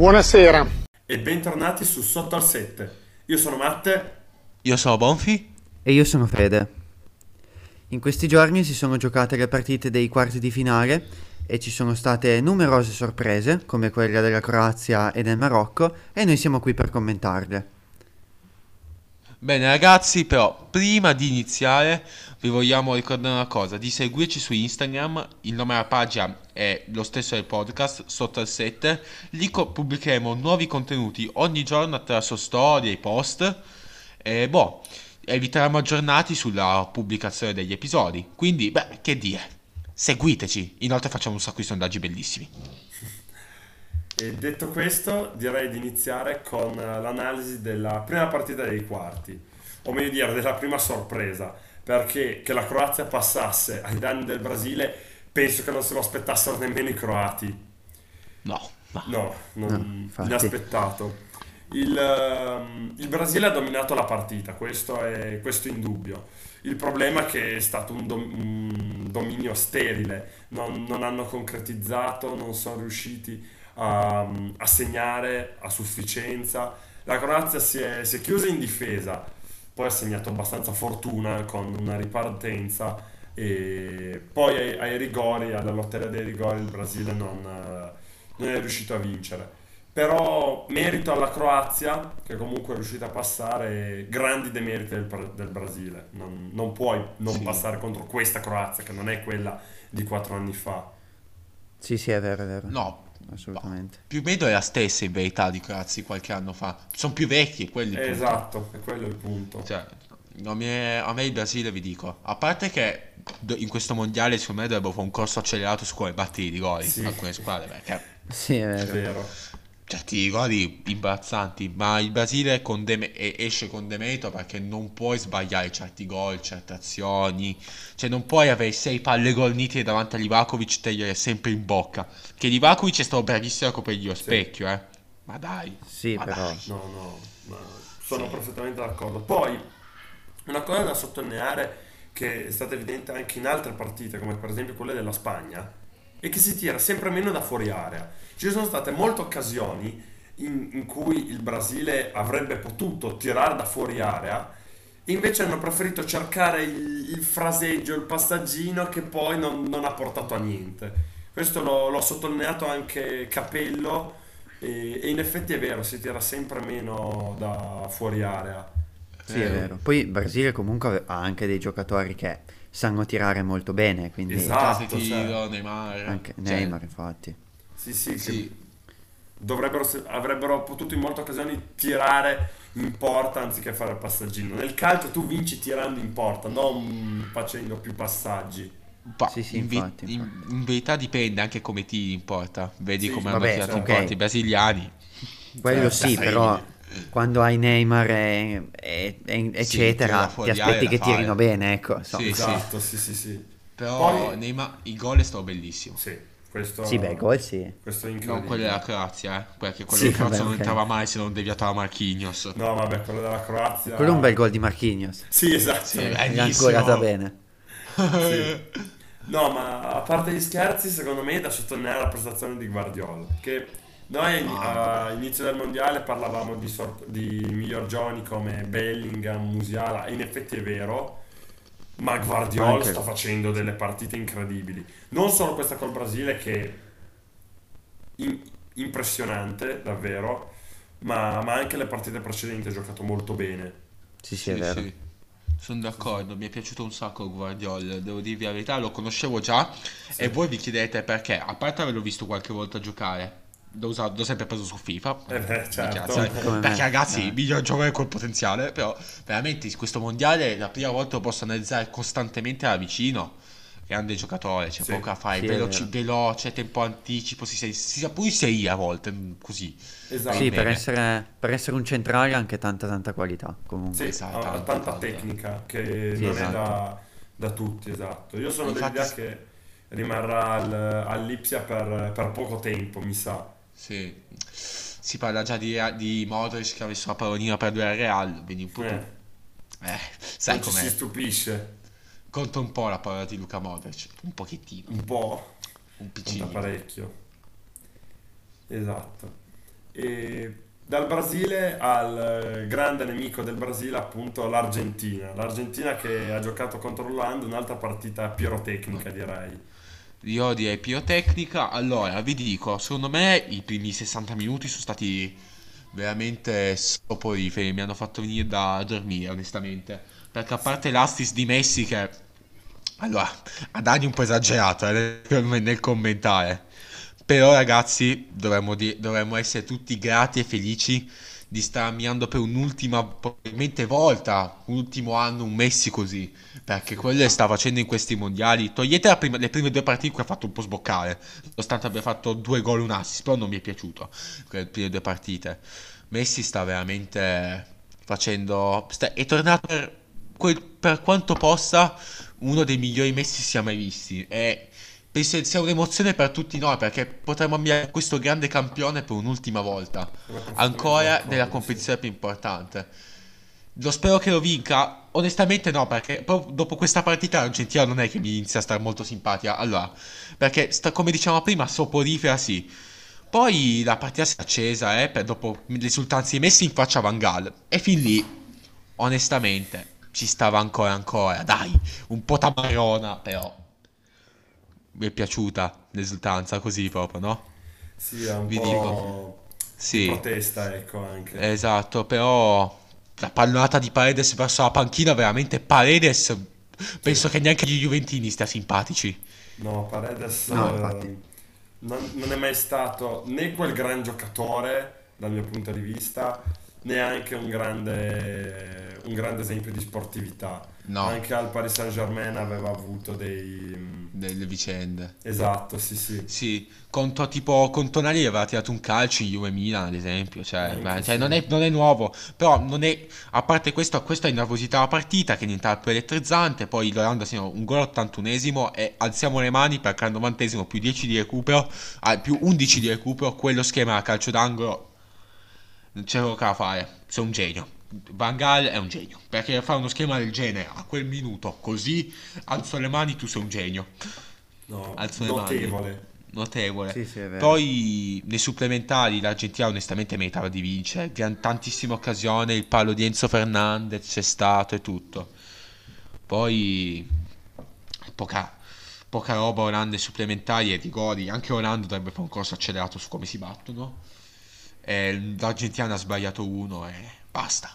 Buonasera. E bentornati su Sotto al 7. Io sono Matte. Io sono Bonfi. E io sono Fede. In questi giorni si sono giocate le partite dei quarti di finale e ci sono state numerose sorprese, come quella della Croazia e del Marocco, e noi siamo qui per commentarle. Bene ragazzi, però prima di iniziare vi vogliamo ricordare una cosa, di seguirci su Instagram, il nome della pagina è lo stesso del podcast, sotto al 7, lì pubblicheremo nuovi contenuti ogni giorno attraverso storie, post, e boh, e vi terremo aggiornati sulla pubblicazione degli episodi, quindi beh, che dire, seguiteci, inoltre facciamo un sacco di sondaggi bellissimi. E detto questo, direi di iniziare con eh, l'analisi della prima partita dei quarti, o meglio dire, della prima sorpresa, perché che la Croazia passasse ai danni del Brasile, penso che non se lo aspettassero nemmeno i croati. No, ma... No, non- No, inaspettato. Il, ehm, il Brasile ha dominato la partita, questo è, questo è indubbio. Il problema è che è stato un, dom- un dominio sterile, non, non hanno concretizzato, non sono riusciti a, a segnare a sufficienza. La Croazia si è, si è chiusa in difesa, poi ha segnato abbastanza fortuna con una ripartenza e poi ai, ai rigori, alla lotteria dei rigori il Brasile non, non è riuscito a vincere. Però merito alla Croazia, che comunque è riuscita a passare, grandi demeriti del, del Brasile. Non, non puoi non Sì. passare contro questa Croazia, che non è quella di quattro anni fa. Sì, sì, è vero, è vero. No, Assolutamente. più o meno è la stessa in verità di Croazia qualche anno fa, sono più vecchi quelli. Eh, esatto, è quello il punto. Cioè, a me, a me il Brasile vi dico, a parte che in questo mondiale secondo me dovrebbero fare un corso accelerato su come battere i rigori Sì. alcune squadre perché Sì, è È vero. Certi rigori imbarazzanti, ma il Brasile con deme- e- esce con demerito perché non puoi sbagliare certi gol, certe azioni, cioè non puoi avere sei palle gol nitide davanti a Livakovic tegliere sempre in bocca, che Livakovic è stato bravissimo a coprirgli lo specchio, eh. Ma dai, Sì, ma però. dai. No, no, ma sono Sì. perfettamente d'accordo. Poi, una cosa da sottolineare che è stata evidente anche in altre partite, come per esempio quelle della Spagna, è che si tira sempre meno da fuori area. Ci sono state molte occasioni in, in cui il Brasile avrebbe potuto tirare da fuori area e invece hanno preferito cercare il, il fraseggio, il passaggino che poi non, non ha portato a niente. Questo l'ho, l'ho sottolineato anche Capello e, e in effetti è vero, si tira sempre meno da fuori area. Sì, è vero. Poi il Brasile comunque ha anche dei giocatori che sanno tirare molto bene, quindi Esatto. Case cioè. tiro, Neymar, anche cioè, Neymar, infatti. Sì, sì, sì. dovrebbero, avrebbero potuto in molte occasioni tirare in porta anziché fare il passaggino. Nel calcio tu vinci tirando in porta, non facendo più passaggi. Pa- Sì, sì, in, ve- infatti, in- infatti. in verità dipende anche come tiri in porta. Vedi Sì, come hanno vabbè, tirato in ok. porta i brasiliani. Quello Cioè, sì, però quando hai Neymar e, e- e- eccetera, ti aspetti che tirino fare. bene, ecco. insomma. Sì, Esatto, sì, sì, sì. Però Poi- Neymar, il gol è stato bellissimo. Sì, questo, Sì, beh, gol sì. questo è Non incredibile. quello della Croazia, eh. Perché quello Sì, della Croazia non entrava mai se non deviato da Marquinhos. No, vabbè, quello della Croazia. Quello è un bel gol di Marquinhos. Sì, esatto. Sì, L'ha bellissimo. ancora bene. Sì. No, ma a parte gli scherzi, secondo me è da sottolineare la prestazione di Guardiola. Che noi Ah. all'inizio del mondiale parlavamo di, sor- di miglior giovani come Bellingham, Musiala, e in effetti è vero. Ma Guardiola Anche- sta facendo delle partite incredibili. Non solo questa col Brasile, che è in- impressionante, davvero, ma, ma anche le partite precedenti ha giocato molto bene. Sì, sì, è vero. Sono d'accordo, mi è piaciuto un sacco Guardiola, devo dirvi la verità, lo conoscevo già e voi vi chiedete perché, a parte averlo visto qualche volta giocare, l'ho, usato, l'ho sempre preso su FIFA, Eh beh, certo. Me. perché ragazzi, Eh. giocatore col potenziale, però veramente in questo mondiale la prima volta lo posso analizzare costantemente da vicino, grande giocatore, c'è Sì, poco da fare, sì, veloci- veloce, tempo anticipo, si, sa pure Serie A a volte, mm, così. Esatto. Sì, per essere, per essere un centrale ha anche tanta tanta qualità comunque. Sì, Esatto, ha tanto, tanta tanto. tecnica che Sì, non esatto. è da, da tutti, esatto. Io sono Infatti- dell'idea che rimarrà al, all'Ipsia per, per poco tempo, mi sa. Sì. Si parla già di, di Modric che ha messo la pallonina per due al Real, quindi un po' Eh, Eh, sai non ci com'è? si stupisce Conta un po' la parola di Luca Modric, un pochettino, un po', un conta piccino. parecchio. Esatto. E dal Brasile al grande nemico del Brasile, appunto l'Argentina. L'Argentina che ha giocato contro l'Olanda, un'altra partita pirotecnica direi. Io direi pirotecnica. Allora, vi dico, secondo me i primi 60 minuti sono stati veramente soporiferi. Mi hanno fatto venire da dormire, onestamente. Perché a parte l'assist di Messi che... Allora, a Dani un po' esagerato eh, nel commentare. Però ragazzi, dovremmo, di- dovremmo essere tutti grati e felici di stare ammirando per un'ultima, probabilmente volta, un ultimo anno, un Messi così. Perché quello che sta facendo in questi mondiali. Togliete prima- le prime due partite che ha fatto un po' sboccare. Nonostante abbia fatto due gol e un assist, però non mi è piaciuto. Quelle prime due partite. Messi sta veramente facendo... sta- è tornato per, quel- per quanto possa uno dei migliori Messi sia mai visti. E penso sia un'emozione per tutti noi perché potremmo ammirare questo grande campione per un'ultima volta. Ancora nella competizione più importante. Lo spero che lo vinca. Onestamente no, perché dopo questa partita l'Argentina non è che mi inizia a stare molto simpatica. Allora, perché sta- come dicevamo prima, soporifera sì. Poi la partita si è accesa, eh, per dopo l'esultanza di Messi in faccia a Van Gaal. E fin lì, onestamente, ci stava ancora ancora. Dai, un po' tamarona, però. Mi è piaciuta l'esultanza così proprio, no? Sì, è un Vi po' dico. Sì. protesta, ecco, anche. Esatto, però la pallonata di Paredes verso la panchina, veramente Paredes, penso che neanche gli Juventini stia simpatici. No, Paredes No, eh, non, non è mai stato né quel gran giocatore dal mio punto di vista, neanche un grande, un grande esempio di sportività. No. Anche al Paris Saint-Germain aveva avuto dei... Delle vicende. Esatto, sì, sì. Sì, contro tipo con Tonali aveva tirato un calcio in Juve Milan, ad esempio. Cioè, beh, cioè, non è, non è nuovo. Però non è. A parte questo, questo ha innervosità la partita, che diventa più elettrizzante. Poi l'Olanda segna un gol al 81esimo e alziamo le mani perché al 90esimo più 10 di recupero, ah, più 11 di recupero. Quello schema a calcio d'angolo non c'è poco da fare. Sei un genio. Van Gaal è un genio. Perché fare uno schema del genere a quel minuto, così alzo le mani, tu sei un genio. No, Alzo le mani. notevole. Notevole. Sì, sì, è vero. Poi nei supplementari l'Argentina onestamente meritava di vincere, gran tantissime occasioni, il palo di Enzo Fernandez c'è stato e tutto. Poi poca, poca roba Olanda ai supplementari e rigori, anche Olanda dovrebbe fare un corso accelerato su come si battono. E L'Argentina ha sbagliato uno e basta.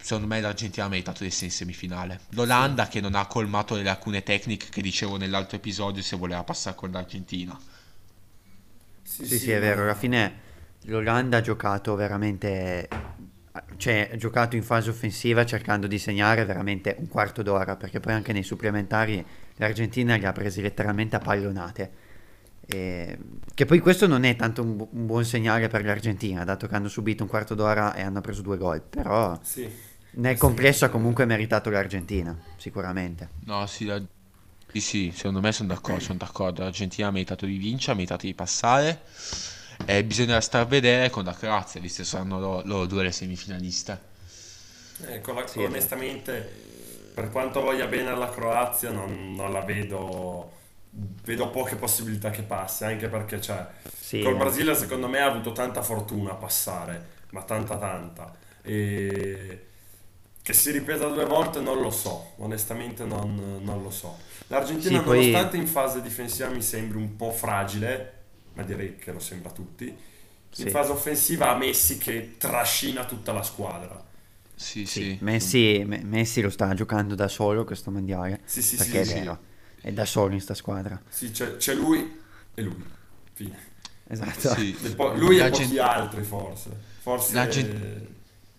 Secondo me l'Argentina ha meritato di essere in semifinale. L'Olanda che non ha colmato le lacune tecniche che dicevo nell'altro episodio se voleva passare con l'Argentina. Sì, sì, è vero, alla fine l'Olanda ha giocato veramente, cioè ha giocato in fase offensiva cercando di segnare veramente un quarto d'ora, perché poi anche nei supplementari l'Argentina li ha presi letteralmente a pallonate. E- Che poi questo non è tanto un, bu- un buon segnale per l'Argentina, dato che hanno subito un quarto d'ora e hanno preso due gol, però Sì. nel Sì. complesso ha comunque meritato l'Argentina, sicuramente. No, sì, la- sì, sì, secondo me sono d'accordo, sono d'accordo. L'Argentina ha meritato di vincere, ha meritato di passare. E bisognerà star a vedere con la Croazia, visto che saranno loro, loro due le semifinaliste. Ecco, la- Sì, onestamente, per quanto voglia bene alla Croazia, non, non la vedo. Vedo poche possibilità che passi, anche perché cioè, Sì, col. Brasile secondo me ha avuto tanta fortuna a passare, ma tanta tanta. E che si ripeta due volte non lo so, onestamente non, non lo so. L'Argentina Sì, poi- nonostante in fase difensiva mi sembri un po' fragile, ma direi che lo sembra a tutti, in Sì. fase offensiva ha Messi che trascina tutta la squadra. Sì, Sì, sì. Messi, Me- Messi lo sta giocando da solo questo mondiale, Sì, sì, perché sì, è sì. vero, è da solo in sta squadra. Sì, c'è, c'è lui e lui. Fine. Esatto. Sì. E poi- lui e L'Argent- pochi altri forse. Forse L'Argent-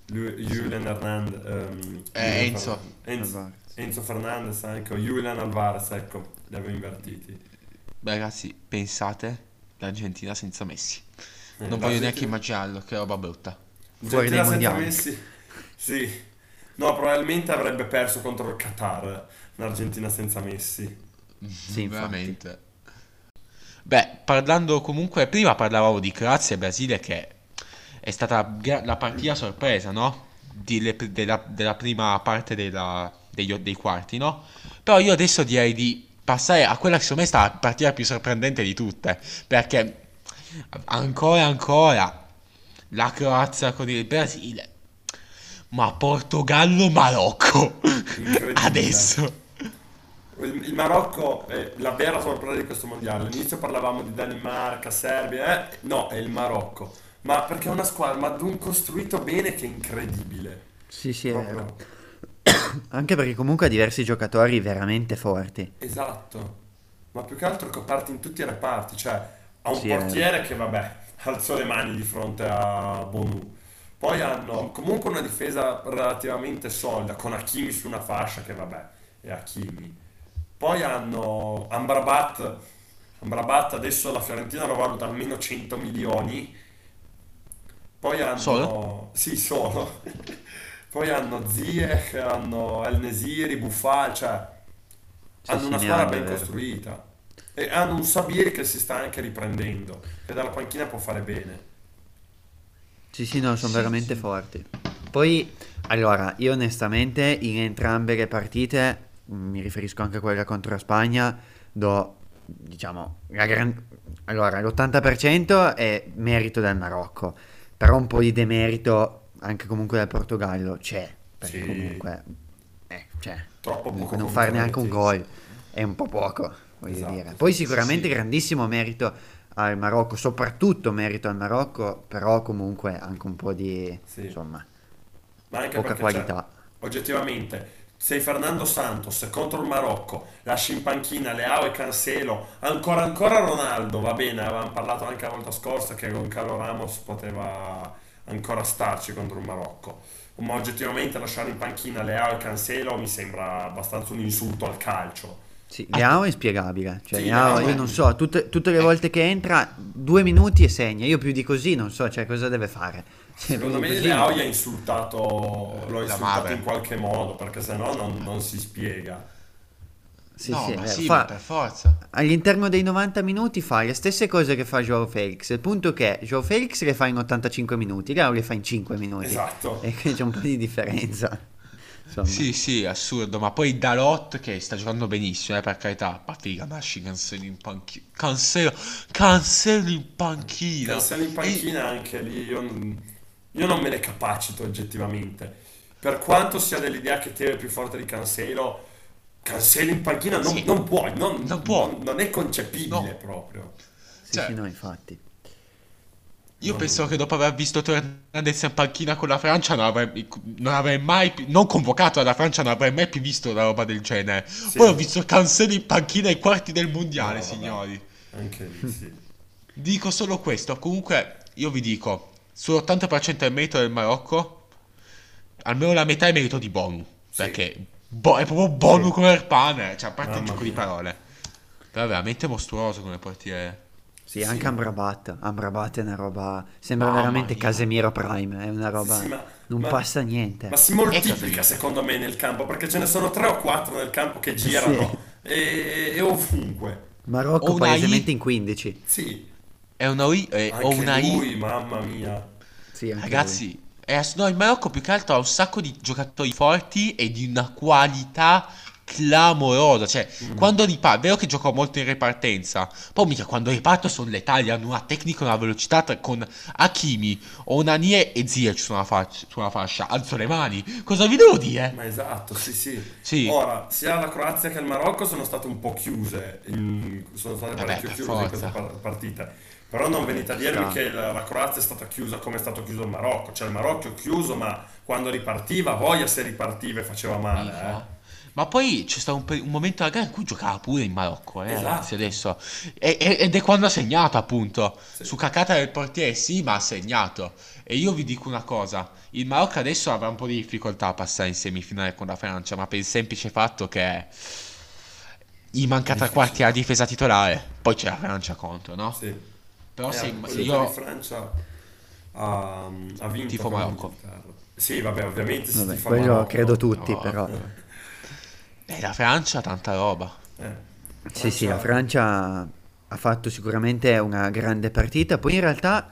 lui- Julian Hernandez. ehm, Eh, Enzo. Enzo. Enzo Fernandez anche, o Julian Alvarez, ecco, li avevo invertiti. Beh, ragazzi, pensate l'Argentina senza Messi. Eh, Non voglio neanche immaginarlo, che roba brutta. Fuori dai mondiali. Messi. Sì. No, probabilmente avrebbe perso contro il Qatar, l'Argentina senza Messi. Sì, infatti. Veramente. Beh, parlando comunque, prima parlavamo di Croazia e Brasile che è stata la partita sorpresa, no? Di- le- della, della prima parte della- degli, dei quarti, no? Però io adesso direi di passare a quella che secondo me è stata la partita più sorprendente di tutte, perché ancora ancora la Croazia con il Brasile. Ma Portogallo-Marocco adesso. Il, Marocco è la vera sorpresa di questo mondiale. All'inizio parlavamo di Danimarca, Serbia, eh? no, è il Marocco. Ma perché è una squadra, ma d'un costruito bene che è incredibile. Sì, sì, è vero. Anche perché comunque ha diversi giocatori veramente forti. Esatto. Ma più che altro coperti in tutti i reparti. Cioè, ha un Sì, portiere che, vabbè, alzò le mani di fronte a Bonu. Poi hanno comunque una difesa relativamente solida, con Hakimi su una fascia che, vabbè, è Hakimi. Poi hanno Amrabat. Amrabat adesso la Fiorentina lo valuta almeno 100 milioni. Poi hanno... Solo? Sì, solo. Poi hanno Ziyech, hanno El Nesiri, Buffal, cioè... Sì, hanno sì, una squadra ben costruita. E hanno un Sabir che si sta anche riprendendo. Che dalla panchina può fare bene. Sì, sì, no, sono Sì, veramente forti. Poi, allora, io onestamente in entrambe le partite, mi riferisco anche a quella contro la Spagna, do, diciamo, la gran- allora, l'80% è merito del Marocco, però un po' di demerito anche comunque del Portogallo c'è, perché Sì. comunque, eh, cioè, Troppo poco non fare neanche un gol è un po' poco, voglio Esatto, dire. Poi sicuramente sì. grandissimo merito al Marocco, soprattutto merito al Marocco, però comunque anche un po' di, Sì. insomma, Ma anche poca qualità. oggettivamente, sei Fernando Santos contro il Marocco, lasci in panchina Leao e Cancelo, ancora ancora Ronaldo, va bene, avevamo parlato anche la volta scorsa che con Carlo Ramos poteva ancora starci contro il Marocco. Ma oggettivamente lasciare in panchina Leao e Cancelo mi sembra abbastanza un insulto al calcio. Sì, Leao è inspiegabile, cioè Sì, Leao, io non so, tutte, tutte le volte che entra, due minuti e segna, io più di così non so, cioè cosa deve fare. Secondo me così Leao gli ha insultato, lo ha La insultato madre. in qualche modo, perché sennò non, non si spiega. Sì, no, sì, vero. sì, Fa- ma per forza. all'interno dei 90 minuti fa le stesse cose che fa Joao Felix, il punto è che Joao Felix le fa in 85 minuti, Leao le fa in 5 minuti. Esatto. E c'è un po' di differenza. Insomma. Sì, sì, assurdo, ma poi Dalot che sta giocando benissimo, eh, per carità, ma figa, nasci Cancelo in panchina, Cancelo, Cancelo in panchina, Cancelo in panchina anche lì, io non, io non me ne capacito oggettivamente. Per quanto sia dell'idea che Teo è più forte di Cancelo, Cancelo in panchina non, Sì. non puoi, non, Non può. non- non è concepibile No. proprio. Sì, Cioè- sì, no, infatti. Io penso che dopo aver visto Hernandez in panchina con la Francia non avrei, non avrei mai, più- non convocato alla Francia, non avrei mai più visto una roba del genere. Poi ho visto Cancelo in panchina ai quarti del mondiale, No, vabbè. signori. Anche lì, sì. Dico solo questo, comunque io vi dico, sull'80% del merito del Marocco, almeno la metà è merito di Bonu, Sì. perché bo- è proprio Bonu Sì. come il pane, cioè a parte il Mamma gioco di mia. parole. Però è veramente mostruoso come portiere. Sì, Sì. anche Amrabat. Amrabat è una roba. Sembra Mamma veramente mia. Casemiro Prime. È una roba. Sì, sì, ma- non ma- passa niente. Ma si moltiplica sì. secondo me nel campo, perché ce ne sono tre o quattro nel campo che girano e, e ovunque. Marocco O una palesemente I- in 15. Sì, È una I, eh, o anche una I. lui, mamma mia. Sì, anche Ragazzi, è ass- no, il Marocco più che altro ha un sacco di giocatori forti e di una qualità clamorosa. Cioè, Mm. quando riparto, vero che giocò molto in ripartenza, poi mica quando riparto sono letali, hanno una tecnica una velocità tra- con Hakimi, Onanie e Ziyech su fac- su una fascia. Alzo le mani. Cosa vi devo dire? Ma esatto, sì, sì. Sì. Ora, sia la Croazia che il Marocco sono state un po' chiuse, in- sono state Vabbè, parecchio chiuse in queste forza. par- partite. Però non venite a dirmi che la, la Croazia è stata chiusa come è stato chiuso il Marocco. Cioè il Marocco è chiuso, ma quando ripartiva, voglia se ripartiva e faceva male. eh. Ma poi c'è stato un, un momento della gara in cui giocava pure in Marocco, eh, Esatto. ragazzi, adesso. E- e- ed è quando ha segnato, appunto. Sì. Su cacata del portiere, sì, ma ha segnato. E io vi dico una cosa, il Marocco adesso avrà un po' di difficoltà a passare in semifinale con la Francia, ma per il semplice fatto che gli manca tre quarti alla difesa titolare, poi c'è la Francia contro, no? Sì. Però Eh, se, se io... Francia ha, ha vinto Tifo Marocco. Sì, vabbè, ovviamente si Vabbè, quello Marocco. credo tutti, No. però. Eh, la Francia ha tanta roba. Eh. Sì, sì, la Francia ha fatto sicuramente una grande partita. Poi in realtà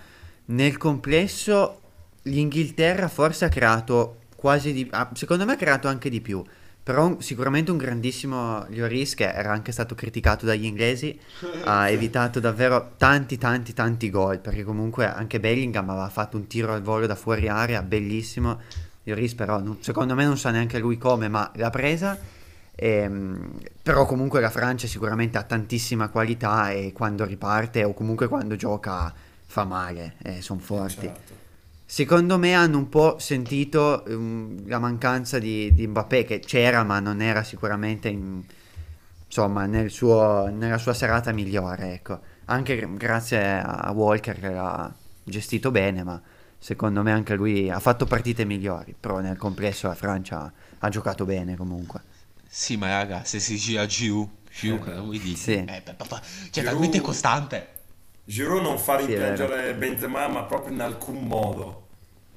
nel complesso l'Inghilterra forse ha creato quasi di... ah, secondo me ha creato anche di più. Però un- sicuramente un grandissimo Lloris che era anche stato criticato dagli inglesi, ha evitato davvero tanti tanti tanti gol, perché comunque anche Bellingham aveva fatto un tiro al volo da fuori area bellissimo. Lloris però non- secondo me non sa neanche lui come, ma l'ha presa. Ehm, però comunque la Francia sicuramente ha tantissima qualità e quando riparte o comunque quando gioca fa male, sono forti. Certo. Secondo me hanno un po' sentito um, la mancanza di, di Mbappé che c'era ma non era sicuramente in- insomma nel suo- nella sua serata migliore, ecco. Anche gr- grazie a Walker che l'ha gestito bene, ma secondo me anche lui ha fatto partite migliori, però nel complesso la Francia ha giocato bene comunque. Sì, ma raga, se si gira Giroud, Giroud, cosa vuoi dire? Sì. Eh, pa- pa- pa- cioè, Giroud- talmente costante. Giroud non fa Sì, è rimpiangere Benzema, ma proprio in alcun modo.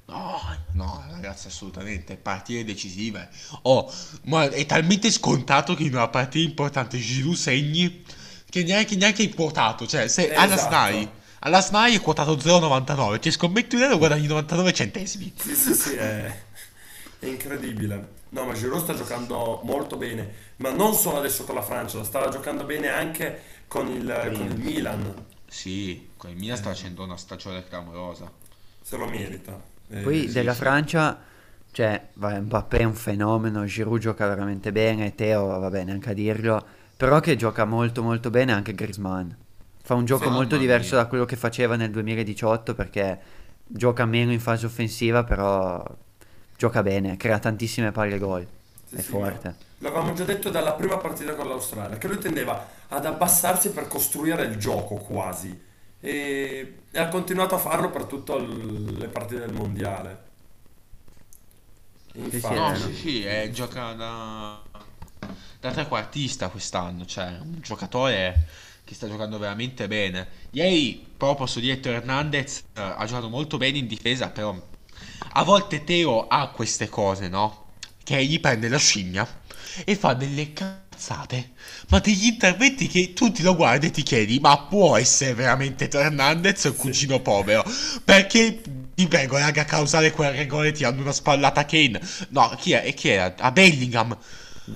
No, no, ragazzi, assolutamente. Partite decisive. Oh, ma è talmente scontato che in una partita importante Giroud segni che neanche, neanche hai quotato. Cioè, se alla Esatto. SNAI, alla SNAI è quotato 0,99. Ti scommetti un euro e guadagni 99 centesimi. Sì, sì, sì, è, è incredibile. No, ma Giroud sta giocando molto bene, ma non solo adesso con la Francia, stava giocando bene anche con il, con il Milan. Sì, con il Milan sta facendo una stagione clamorosa. Se lo merita. Eh, Poi sì, della sì. Francia, cioè, vabbè, Mbappé è un fenomeno, Giroud gioca veramente bene, Teo, vabbè, neanche a dirlo, però che gioca molto molto bene anche Griezmann. Fa un gioco Sì, molto diverso mia. da quello che faceva nel 2018 perché gioca meno in fase offensiva, però gioca bene, crea tantissime palle gol. Sì, è sì, forte. L'avevamo già detto dalla prima partita con l'Australia, che lui tendeva ad abbassarsi per costruire il gioco quasi. E, e ha continuato a farlo per tutte l- le partite del mondiale. sì, Infatti, No, eh. sì, sì, è, gioca da, da trequartista quest'anno, cioè un giocatore che sta giocando veramente bene. Ieri, però posso dire, Hernandez eh, ha giocato molto bene in difesa, però a volte Teo ha queste cose, no? Che gli prende la scimmia e fa delle cazzate, ma degli interventi che tu ti lo guardi e ti chiedi, ma può essere veramente Teo Hernandez o il cugino povero? Perché ti prego, raga, a causare quel rigore ti hanno una spallata Kane. No, chi è? E chi era? A Bellingham.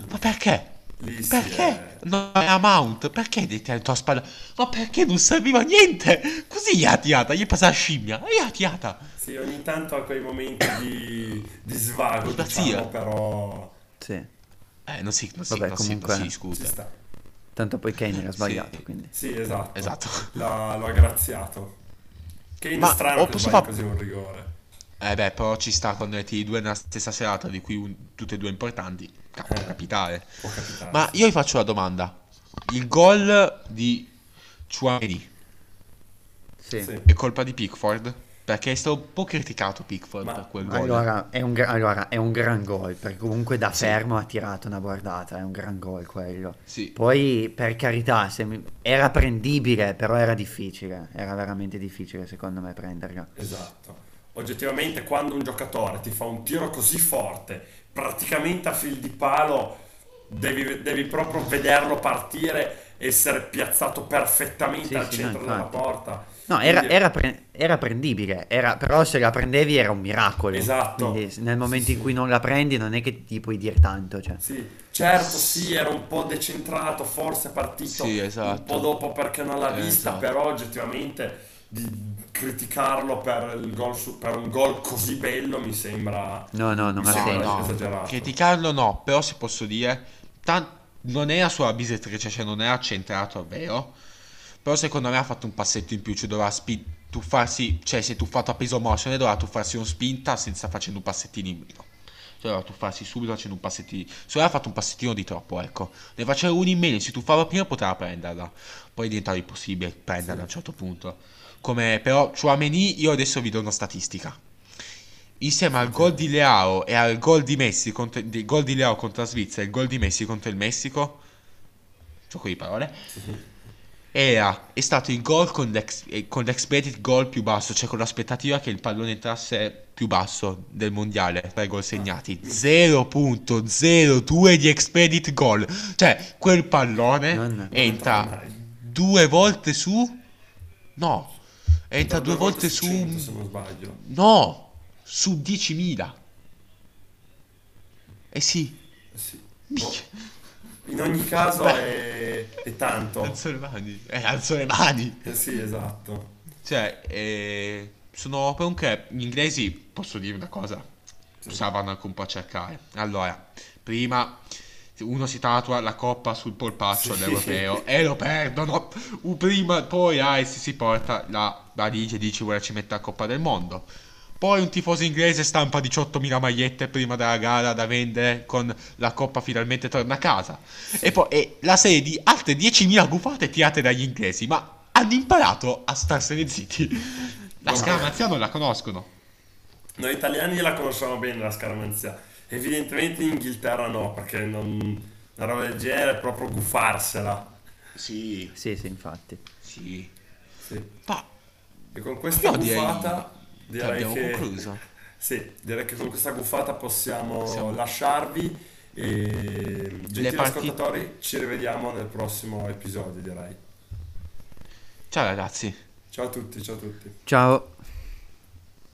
Ma perché? lì sì, Perché? eh. No, a Mount, perché ti ha detto a spalla? Ma perché non serviva a niente? Così gli ha tirata, gli è passata la scimmia e gli ha tirata. Sì, ogni tanto ha quei momenti di, di svago, diciamo, però Sì, Eh, non si, non si, Vabbè, non si- non comunque- si discute. sta. tanto poi Kane era sbagliato, Sì. quindi. Sì, esatto. Esatto. L'ha, lo ha graziato. Che è Ma strano che sbagli fa- così un rigore. Eh beh, però ci sta quando metti due nella stessa serata, di cui un- tutte e due importanti. Può Eh. capitare. Può capitare. Ma io vi faccio una domanda. Il gol di Chouameni Sì. Sì. è colpa di Pickford? Perché è stato un po' criticato Pickford Ma- per quel gol. Allora è, un allora, è un gran gol, perché comunque da Sì. fermo ha tirato una guardata, è un gran gol quello. Sì. Poi, per carità, se mi- era prendibile, però era difficile, era veramente difficile secondo me prenderlo. Esatto. Oggettivamente quando un giocatore ti fa un tiro così forte, praticamente a fil di palo, devi, devi proprio vederlo partire, essere piazzato perfettamente Sì, al sì, centro no, della porta. No, era, Quindi- era pre- era prendibile, era- però se la prendevi era un miracolo. Esatto. Quindi nel momento Sì, in sì. cui non la prendi non è che ti puoi dire tanto. Cioè. Sì, certo, sì, era un po' decentrato, forse è partito Sì, un esatto. po' dopo perché non l'ha vista, Esatto. però oggettivamente di criticarlo per, il gol su- per un gol così bello mi sembra... No, no, non ha senso. no, esagerato. criticarlo no, però se posso dire, tan- non era sulla bisettrice, cioè non era centrato, vero, però secondo me ha fatto un passetto in più, cioè doveva spi- tuffarsi, cioè si è tuffato a peso motion e doveva tuffarsi uno spinta senza facendo un passettino in meno. Cioè doveva tuffarsi subito facendo un passettino, se aveva fatto un passettino di troppo, ecco, ne faceva uno in meno, si tuffava prima poteva prenderla, poi diventava impossibile prenderla a un certo punto. Come però Chouameni, io adesso vi do una statistica. Insieme al gol di Leao e al gol di Messi contro, di, gol di Leao contro la Svizzera e il gol di Messi contro il Messico, gioco di parole, era, è stato il gol con l'ex- eh, con l'expected goal più basso, cioè con l'aspettativa che il pallone entrasse più basso del mondiale per gol segnati. 0.02 di expected goal. Cioè, quel pallone entra due volte su... No, entra due volte su... 100, se non sbaglio. No, su 10.000. Eh sì, Eh sì. In ogni caso è, è tanto. Alzo le mani. Eh, alzo le mani. Eh sì, esatto. Cioè, eh, sono comunque gli inglesi, posso dire una cosa, stavano anche un po' a cercare. Allora, prima uno si tatua la coppa sul polpaccio Sì. all'europeo e lo perdono. Prima, poi Ice si porta la valigia e dice vuole ci mette la Coppa del Mondo. Poi un tifoso inglese stampa 18.000 magliette prima della gara da vendere con la coppa finalmente torna a casa. E poi e la serie di altre 10.000 gufate tirate dagli inglesi, ma hanno imparato a starsene zitti. La scaramanzia non la conoscono. Noi italiani la conosciamo bene la scaramanzia. Evidentemente in Inghilterra no, perché non, una roba del genere è proprio gufarsela. Sì, Sì, sì, infatti. sì. Sì. Ma E con questa Io direi gufata che direi abbiamo che, concluso. Sì, direi che con questa gufata possiamo Siamo- lasciarvi e gentili partite- ascoltatori ci rivediamo nel prossimo episodio direi. Ciao ragazzi. Ciao a tutti, ciao a tutti. Ciao.